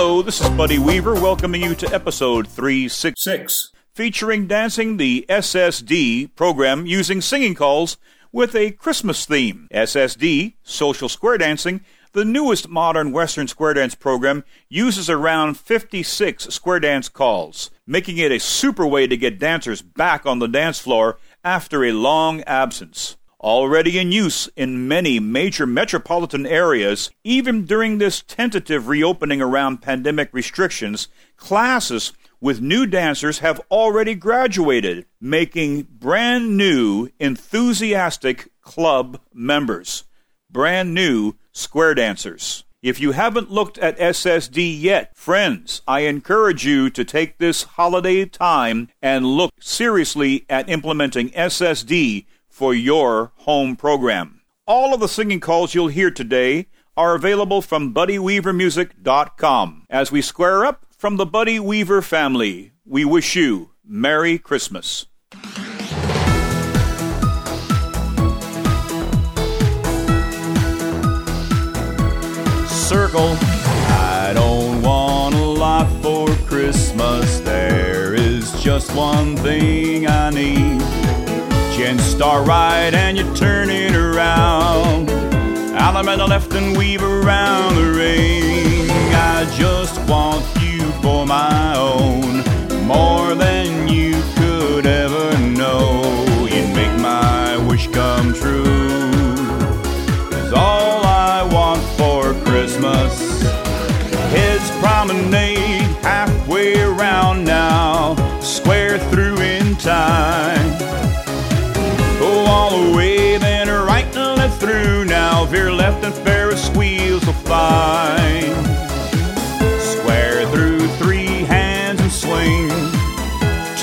Hello, this is Buddy Weaver welcoming you to episode 366, featuring dancing the SSD program using singing calls with a Christmas theme. SSD, Social Square Dancing, the newest modern Western square dance program, uses around 56 square dance calls, making it a super way to get dancers back on the dance floor after a long absence already in use in many major metropolitan areas, even during this tentative reopening around pandemic restrictions, classes with new dancers have already graduated, making brand new, enthusiastic club members. Brand new square dancers. If you haven't looked at SSD yet, friends, I encourage you to take this holiday time and look seriously at implementing SSD for your home program. All of the singing calls you'll hear today are available from BuddyWeaverMusic.com. As we square up from the Buddy Weaver family, we wish you Merry Christmas. Circle. I don't want a lot for Christmas. There is just one thing I need Gen star right and you turn it around. Allemande left and weave around the ring. I just want you for my own, more than you could ever know. You'd make my wish come true. Is all I want for Christmas.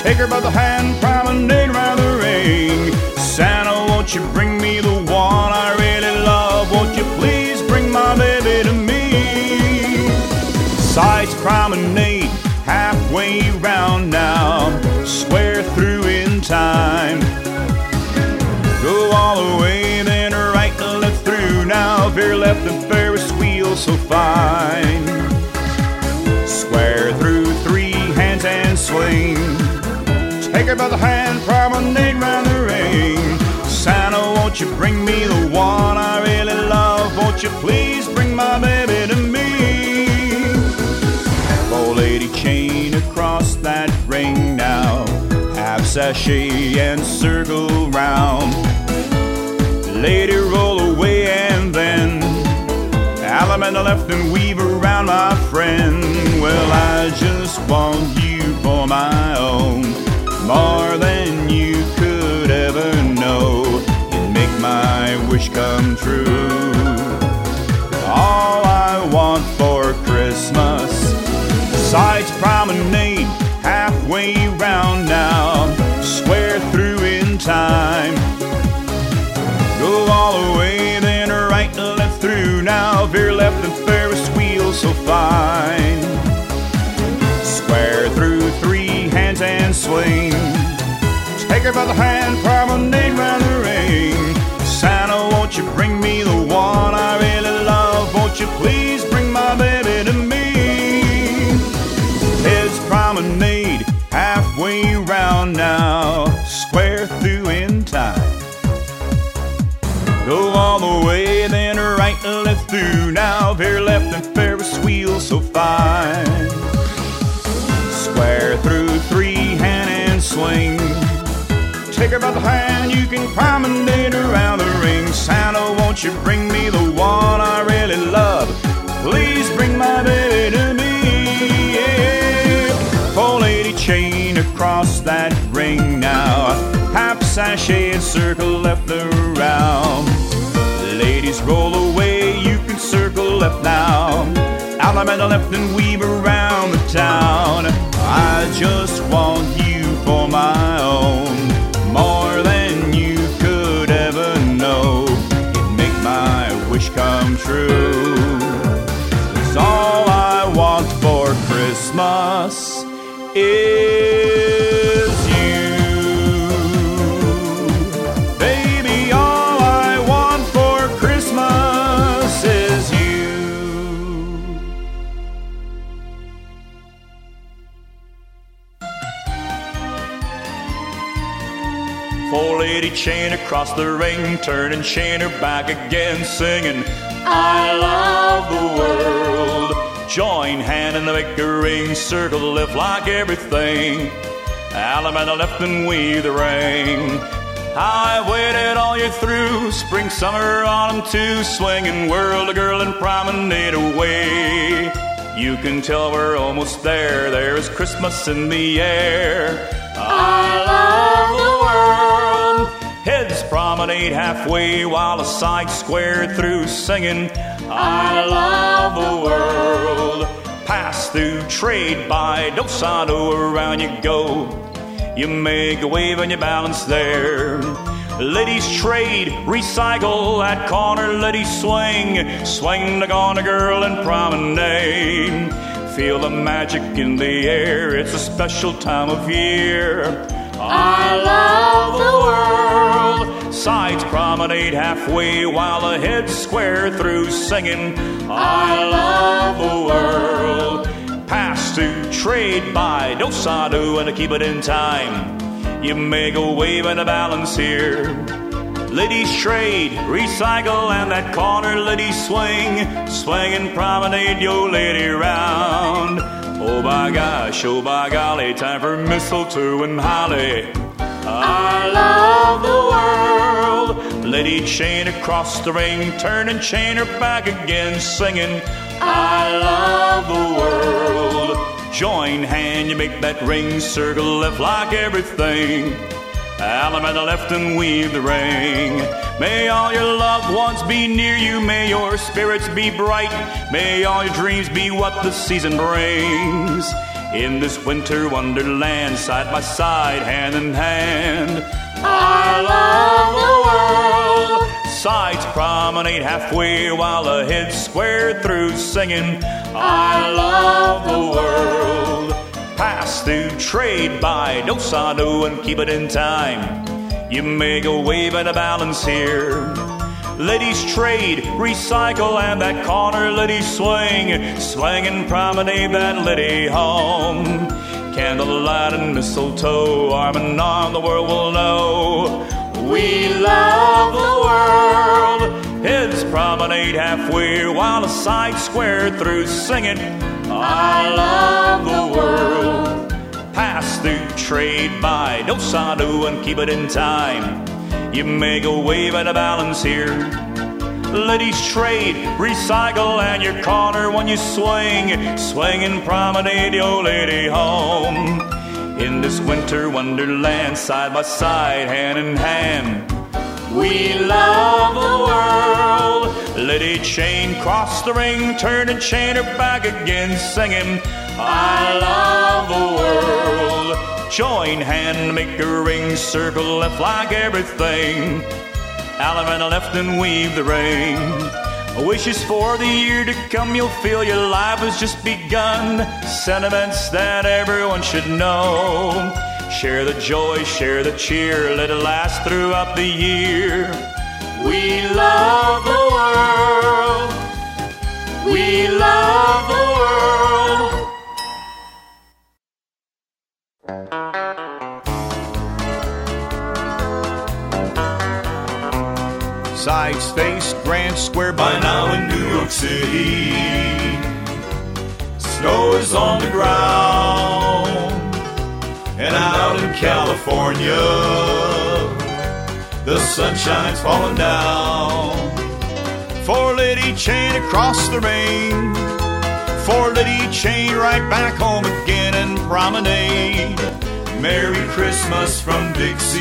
Take her by the hand, promenade around the ring. Santa, won't you bring me the one I really love? Won't you please bring my baby to me? Sights promenade halfway round now. Square through in time Go all the way, then right left through. Now veer left and Ferris wheel so fine. Take by the hand, promenade round the ring. Santa, won't you bring me the one I really love? Won't you please bring my baby to me? Old lady chain across that ring now. Half sashay and circle round lady roll away and then Allemande left and weave around my friend. Well, I just want you for my own, more than you could ever know. You make my wish come true. All I want for Christmas, besides promenade halfway round now, square through in time Go all the way, then right and left through. Now veer left and Ferris Take her by the hand, promenade round the ring. Santa, won't you bring me the one I really love? Won't you please bring my baby to me? Heads promenade halfway round now, square through in time. Go all the way, then right and left through. Now veer left and Ferris wheel so fine. Square through three hand and swing. Take her by the hand, you can promenade around the ring. Santa, won't you bring me the one I really love? Please bring my baby to me. Yeah. Four lady chain across that ring now. Half and circle left around ladies roll away, you can circle left now. Allemande left and weave around the town. I just want you is you. Baby, all I want for Christmas is you. Four lady chain across the ring, turning chain her back again, singing, I love the world. Join hand and make a ring, circle the left like everything. The left and weave the ring. I've waited all year through, spring, summer, autumn too, swinging world, a girl and promenade away. You can tell we're almost there. There's Christmas in the air. I love the world. Heads promenade halfway while a side square through singing. I love the world. Pass through, trade by, dosado around you go. You make a wave and you balance there. Ladies trade, recycle at corner, ladies swing, swing the corner girl and promenade. Feel the magic in the air, it's a special time of year. I love the world. Sides promenade halfway while the heads square through singing. I love the world. Pass to trade by, dosado and keep it in time. You make a wave and a balance here. Ladies trade, recycle, and that corner ladies swing. Swing and promenade your lady round. Oh by gosh, oh by golly, time for mistletoe and holly. I love the world. Lady chain across the ring, turn and chain her back again, singing. I love the world. Join hand, you make that ring circle left like everything. The left and weave the ring. May all your loved ones be near you. May your spirits be bright. May all your dreams be what the season brings. In this winter wonderland, side by side, hand in hand. I love the world. Sides promenade halfway while the heads square through singing. I love the world. Pass through, trade by, dosado and keep it in time. You make a wave and a balance here. Ladies trade, recycle, and that corner ladies swing. Swing and promenade that liddy home. Candlelight and mistletoe, arm in arm, the world will know. We love the world. Heads promenade halfway while the side square through singing. I love the world. Pass through, trade by, dosado and keep it in time. You make a wave and a balance here. Ladies trade, recycle, and your corner when you swing. Swing and promenade your lady home. In this winter wonderland, side by side, hand in hand. We love the world. Lady chain cross the ring, turn and chain her back again, singing, I love the world. Join hand, make a ring, circle left like everything. And left and weave the ring. Wishes for the year to come, you'll feel your life has just begun. Sentiments that everyone should know. Share the joy, share the cheer, let it last throughout the year. We love the world. We love the world. Sides face Grand Square by now in New York City. Snow is on the ground. And out in California, the sunshine's falling down. Four lady chain across the ring. Four lady chain right back home again and promenade. Merry Christmas from Dixie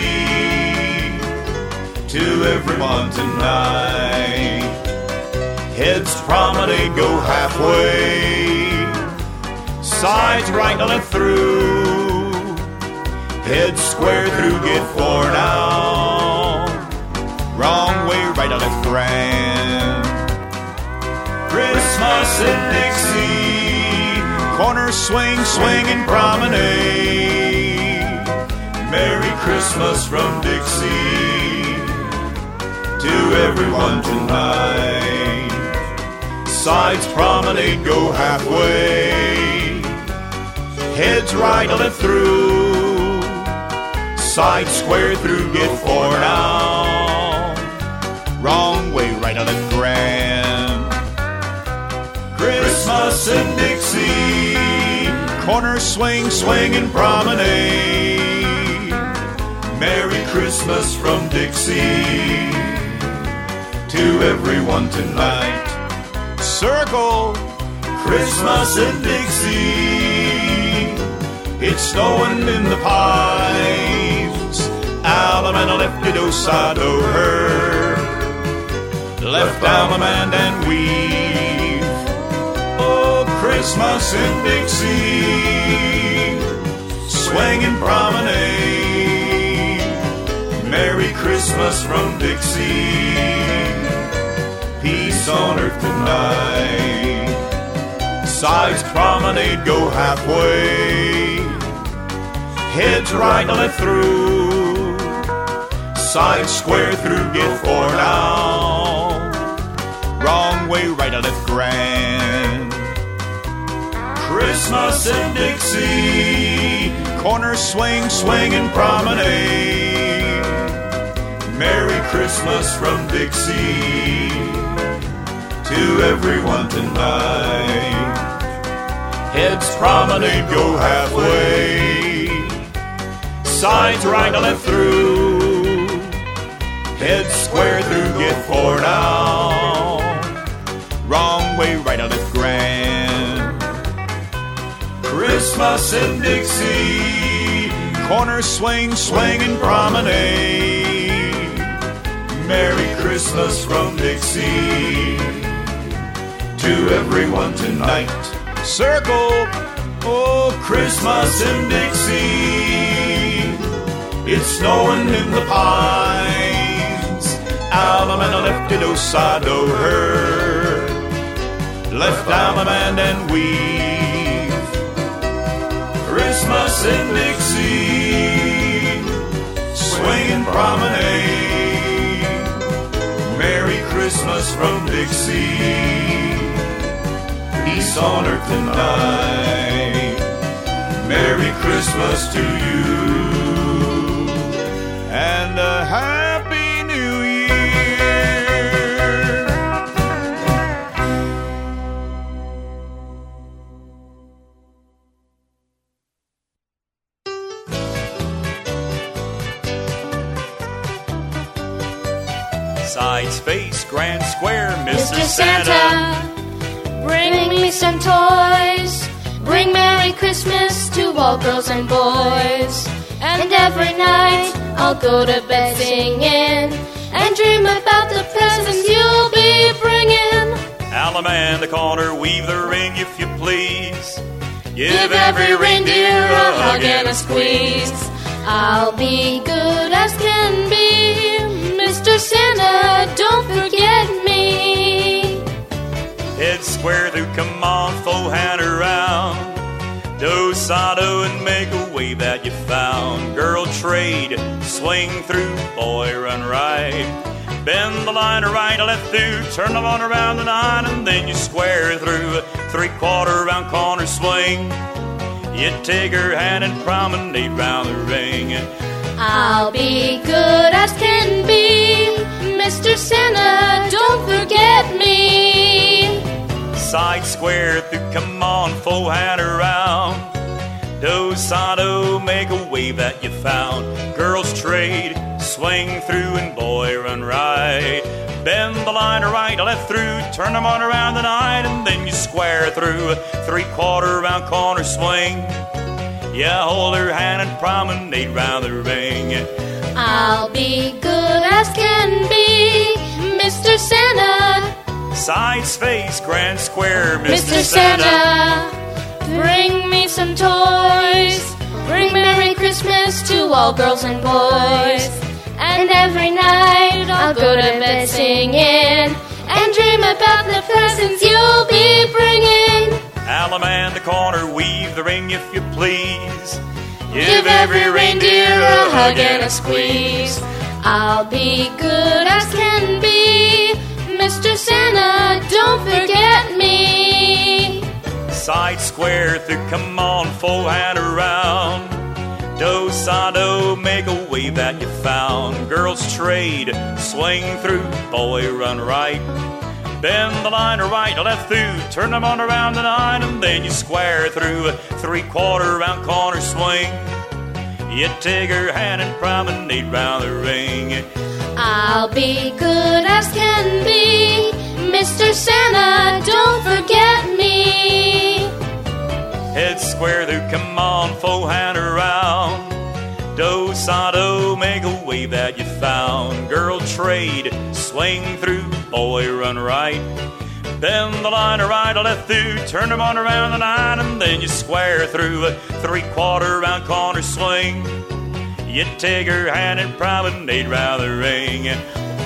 to everyone tonight. Heads promenade go halfway. Sides right and left through. Head square through, get four down. Wrong way, right or left grand. Christmas in Dixie, corner swing, swing and promenade. Merry Christmas from Dixie to everyone tonight. Sides promenade, go halfway. Heads right on through Side square through, get four now. Wrong way, right on the grand. Christmas in Dixie, corner swing, swinging promenade. Merry Christmas from Dixie to everyone tonight. Circle Christmas in Dixie. It's snowing in the pines. Allemande left it osado her. Left Allemande and weave. Christmas in Dixie. Swinging promenade. Merry Christmas from Dixie. Peace on earth tonight. Sides promenade go halfway. Heads right and left through. Side square through, get four now. Wrong way, right and left grand. Christmas in Dixie. Corner swing, swinging promenade. Merry Christmas from Dixie to everyone tonight. Heads promenade go halfway, sides right and left through. Heads square through, get four now. Wrong way, right and left Christmas in Dixie, corner swing, swinging promenade. Merry Christmas from Dixie to everyone tonight. Circle, oh, Christmas in Dixie. It's snowing in the pines. Allemande left it osado her. Left Allemande and weave. Christmas in Dixie. Swinging promenade. Merry Christmas from Dixie peace on earth tonight. Merry Christmas to you and a Happy Santa, bring me some toys. Bring Merry Christmas to all girls and boys. And every night I'll go to bed singing and dream about the presents you'll be bringing. Allemande the corner, weave the ring if you please. Give every reindeer a hug and a squeeze. I'll be good Square through, come on, full hand around. Do sado and make a wave that you found. Girl trade, swing through, boy run right. Bend the line to right, left through, turn the one around the nine, and then you square through. Three quarter round corner swing. You take her hand and promenade round the ring. I'll be good as can be. Mr. Santa, don't forget me. Side square through, come on, full hand around. Do sado, make a wave that you found. Girls trade, swing through, and boy run right. Bend the line to right, left through, turn them on around the night, and then you square through. Three quarter round corner swing. Yeah, hold her hand and promenade round the ring. I'll be good as can be. Mr. Santa, Side space, grand square, Mr. Mr. Santa, bring me some toys. Bring Merry Christmas to all girls and boys. And every night I'll go to bed singing and dream about the presents you'll be bringing. Allemande the corner, weave the ring if you please. Give every reindeer a hug and a squeeze. I'll be good as can be. Mr. Santa, don't forget me. Side square through, come on, full hand around. Do, sa, make a wave that you found. Girls trade, swing through, boy run right. Bend the line to right, left through, turn them on around the nine, and then you square through a three quarter round corner swing. You take her hand and promenade round the ring. I'll be good as can be, Mr. Santa, don't forget me. Head square through, come on, full hand around. Do, sa, do, make a wave that you found. Girl trade, swing through, boy run right. Bend the line to right, or left through, turn them on around the nine, and then you square through a three quarter round corner swing. You take her hand and promenade round the ring.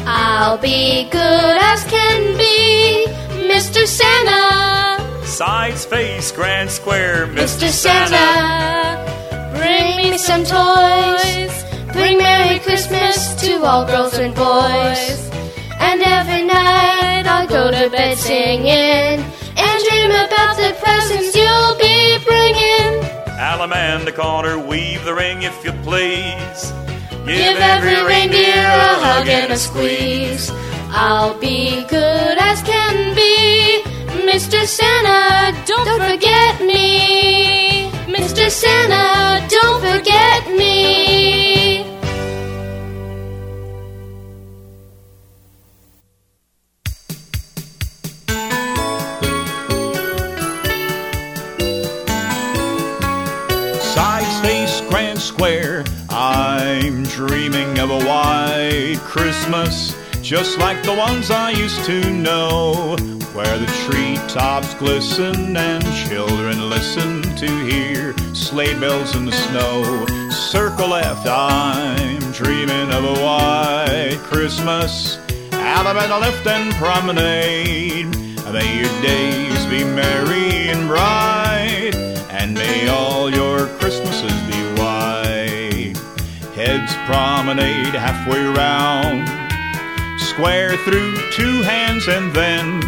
I'll be good as can be, Mr. Santa. Sides, face, grand square, Mr. Mr. Santa, bring me some toys. Bring Merry Christmas to all girls and boys. And every night I'll go to bed singing and dream about the presents you'll be bringing. Allemande corner, weave the ring if you please. Give every reindeer a hug and a squeeze. I'll be good as can be. Mr. Santa, don't forget me. Mr. Santa, don't forget me. Square. I'm dreaming of a white Christmas, just like the ones I used to know, where the treetops glisten and children listen to hear sleigh bells in the snow. Circle left, I'm dreaming of a white Christmas. Allemande left and promenade. May your days be merry and bright, and may all your promenade halfway round, square through two hands, and then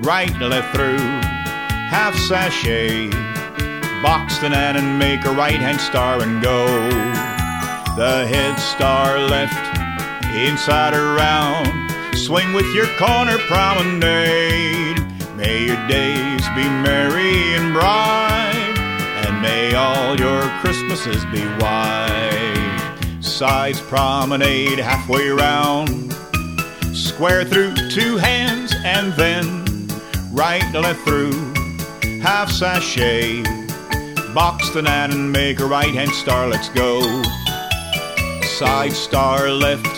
right left through, half sashay. Box the gnat and make a right hand star and go. The head star left, inside around. Swing with your corner promenade. May your days be merry and bright, and may all your Christmases be white. Sides promenade halfway round, square through two hands, and then right to left through, half sashay. Box the gnat and make a right hand star, let's go. Side star left,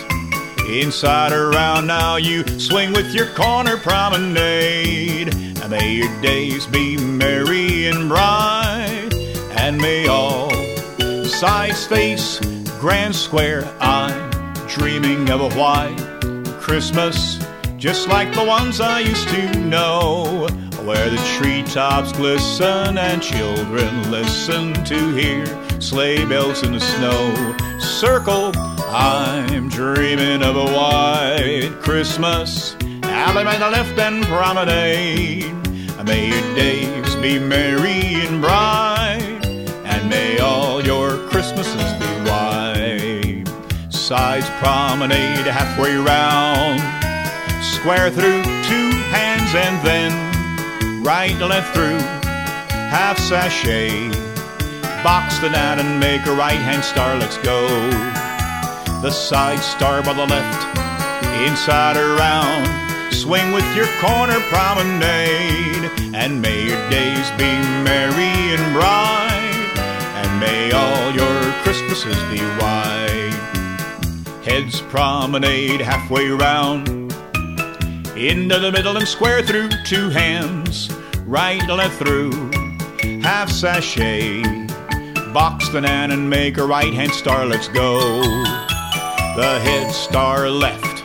inside around now you swing with your corner promenade and may your days be merry and bright and may all sides face grand square i'm dreaming of a white christmas just like the ones i used to know where the treetops glisten and children listen to hear sleigh bells in the snow circle I'm dreaming of a white Christmas. Allemande left and promenade. May your days be merry and bright, and may all Sides promenade halfway round, square through two hands, and then right left through, half sashay. Box the gnat and make a right hand star, let's go the side star by the left, inside around. Swing with your corner promenade, and may your days be merry and bright, and may all your Christmases be white. Heads promenade halfway round, into the middle and square through two hands, right left through, half sashay. Box the gnat and make a right hand star, let's go the head star left.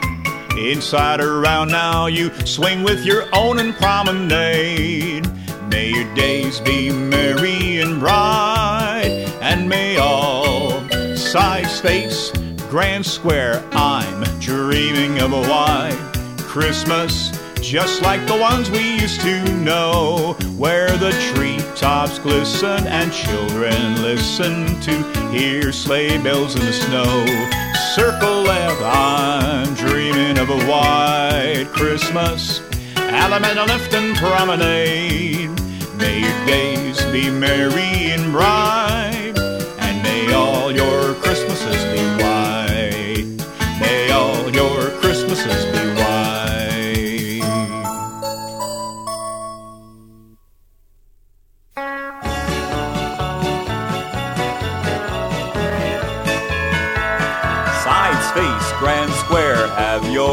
Inside around now, you swing with your own and promenade. May your days be merry and bright, and may all sides face grand square. I'm dreaming of a white Christmas, just like the ones we used to know, where the treetops glisten and children listen to hear sleigh bells in the snow. Circle left, I'm dreaming of a white Christmas. Allemande Lifton Promenade. May your days be merry and bright, and may all your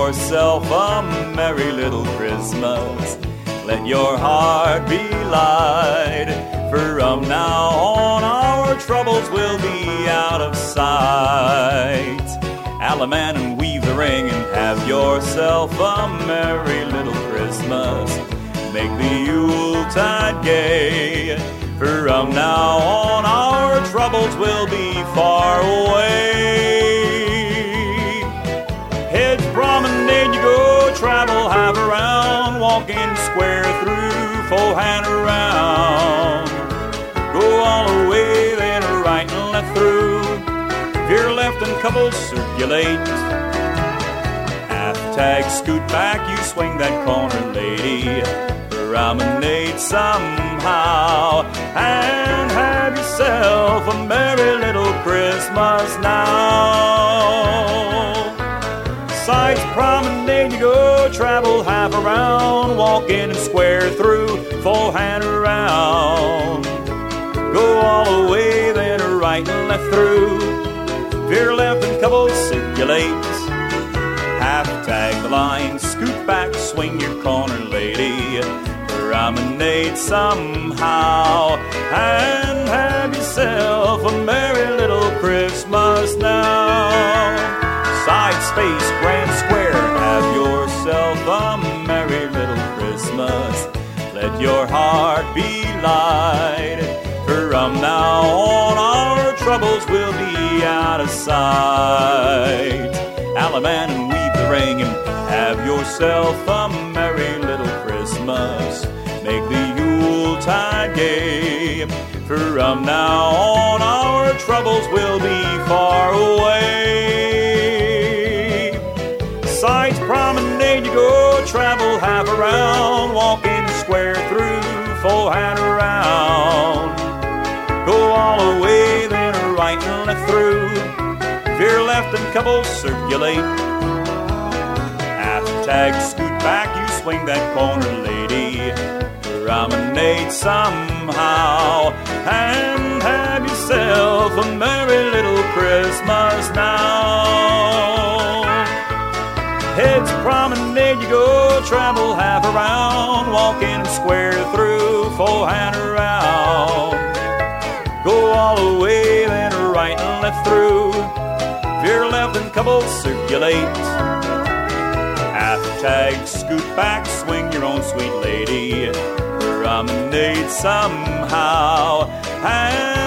yourself a merry little Christmas. Let your heart be light, for from now on our troubles will be out of sight. Allemande and weave the ring and have yourself a merry little Christmas. Make the Yuletide gay, for from now on our troubles will be far away. Walking square through, full hand around. Go all the way, then right and left through. Veer left and couples circulate. Half tag, scoot back, you swing that corner, lady. Promenade somehow and have yourself a merry little Christmas now. Sights promenade, you go travel half around, walk in and square through, full hand around. Go all the way, then right and left through. Veer left and couples circulate. Half tag the line, scoot back, swing your corner, lady. Promenade somehow and have yourself a merry little Christmas now. Side space, grand square, have yourself a merry little Christmas. Let your heart be light, for from now on our troubles will be out of sight. Allemande and weave the ring and have yourself a merry little Christmas. Make the Yuletide gay, for from now on our troubles will be far away. Travel half around, walking square through, full hand around. Go all the way, then right and left through. Veer left and couples circulate. Half tag, scoot back, you swing that corner, lady. Promenade somehow and have yourself a merry little Christmas now. Heads promenade, you go travel half around, walk walking square through, full hand around. Go all the way, then right and left through. Veer left and couples circulate. Half tag, scoot back, swing your own sweet lady. Promenade somehow and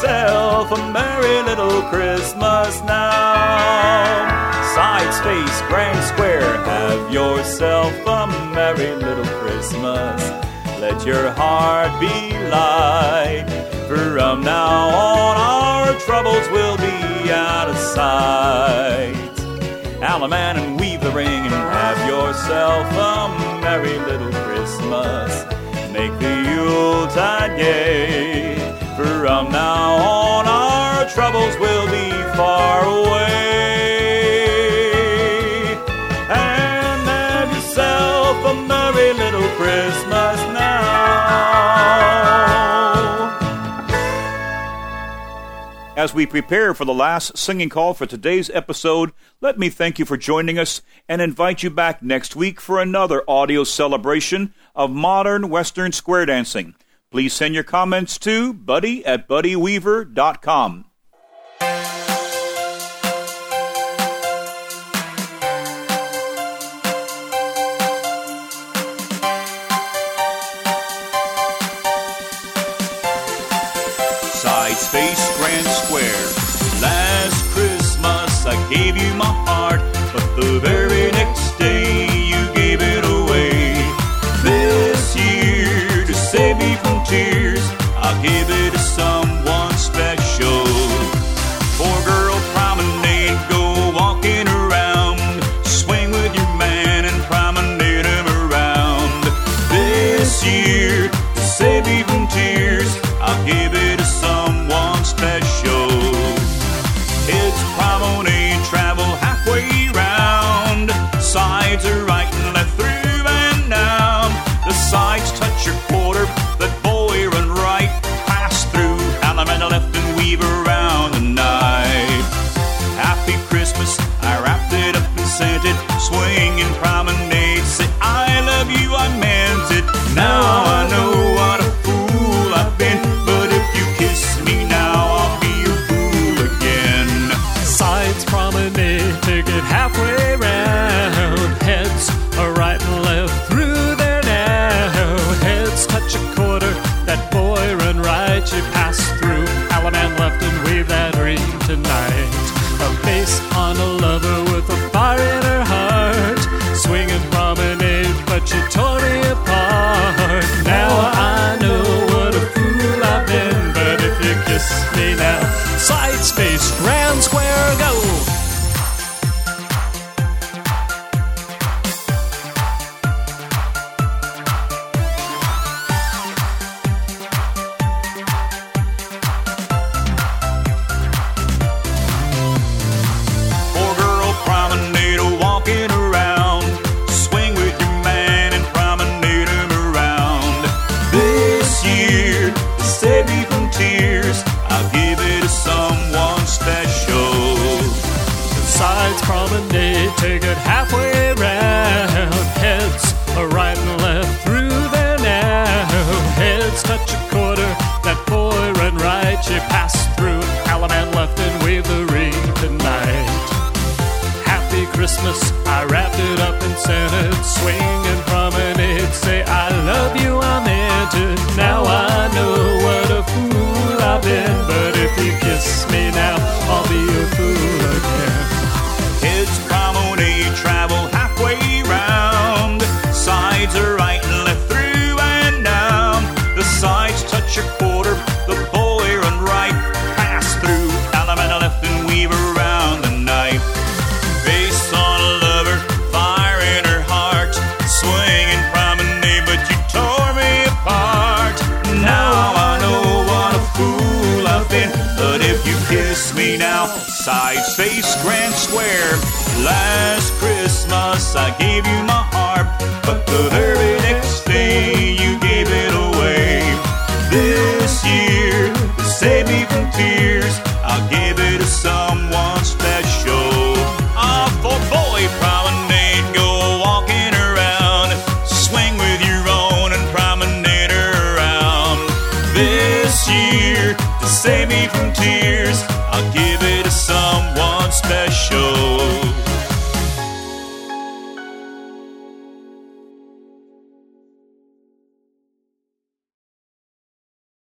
yourself a merry little Christmas now. Side space, grand square, have yourself a merry little Christmas. Let your heart be light, for from now on our troubles will be out of sight. Allemande and weave the ring and have yourself a merry little Christmas. Make the Yuletide gay, for from now As we prepare for the last singing call for today's episode, let me thank you for joining us and invite you back next week for another audio celebration of modern Western square dancing. Please send your comments to buddy at buddyweaver.com. Swinging from an promenade, say I love you, I'm entered. Now I know what a fool I've been, but if you kiss Side face, Grand Square. Last Christmas, I gave you my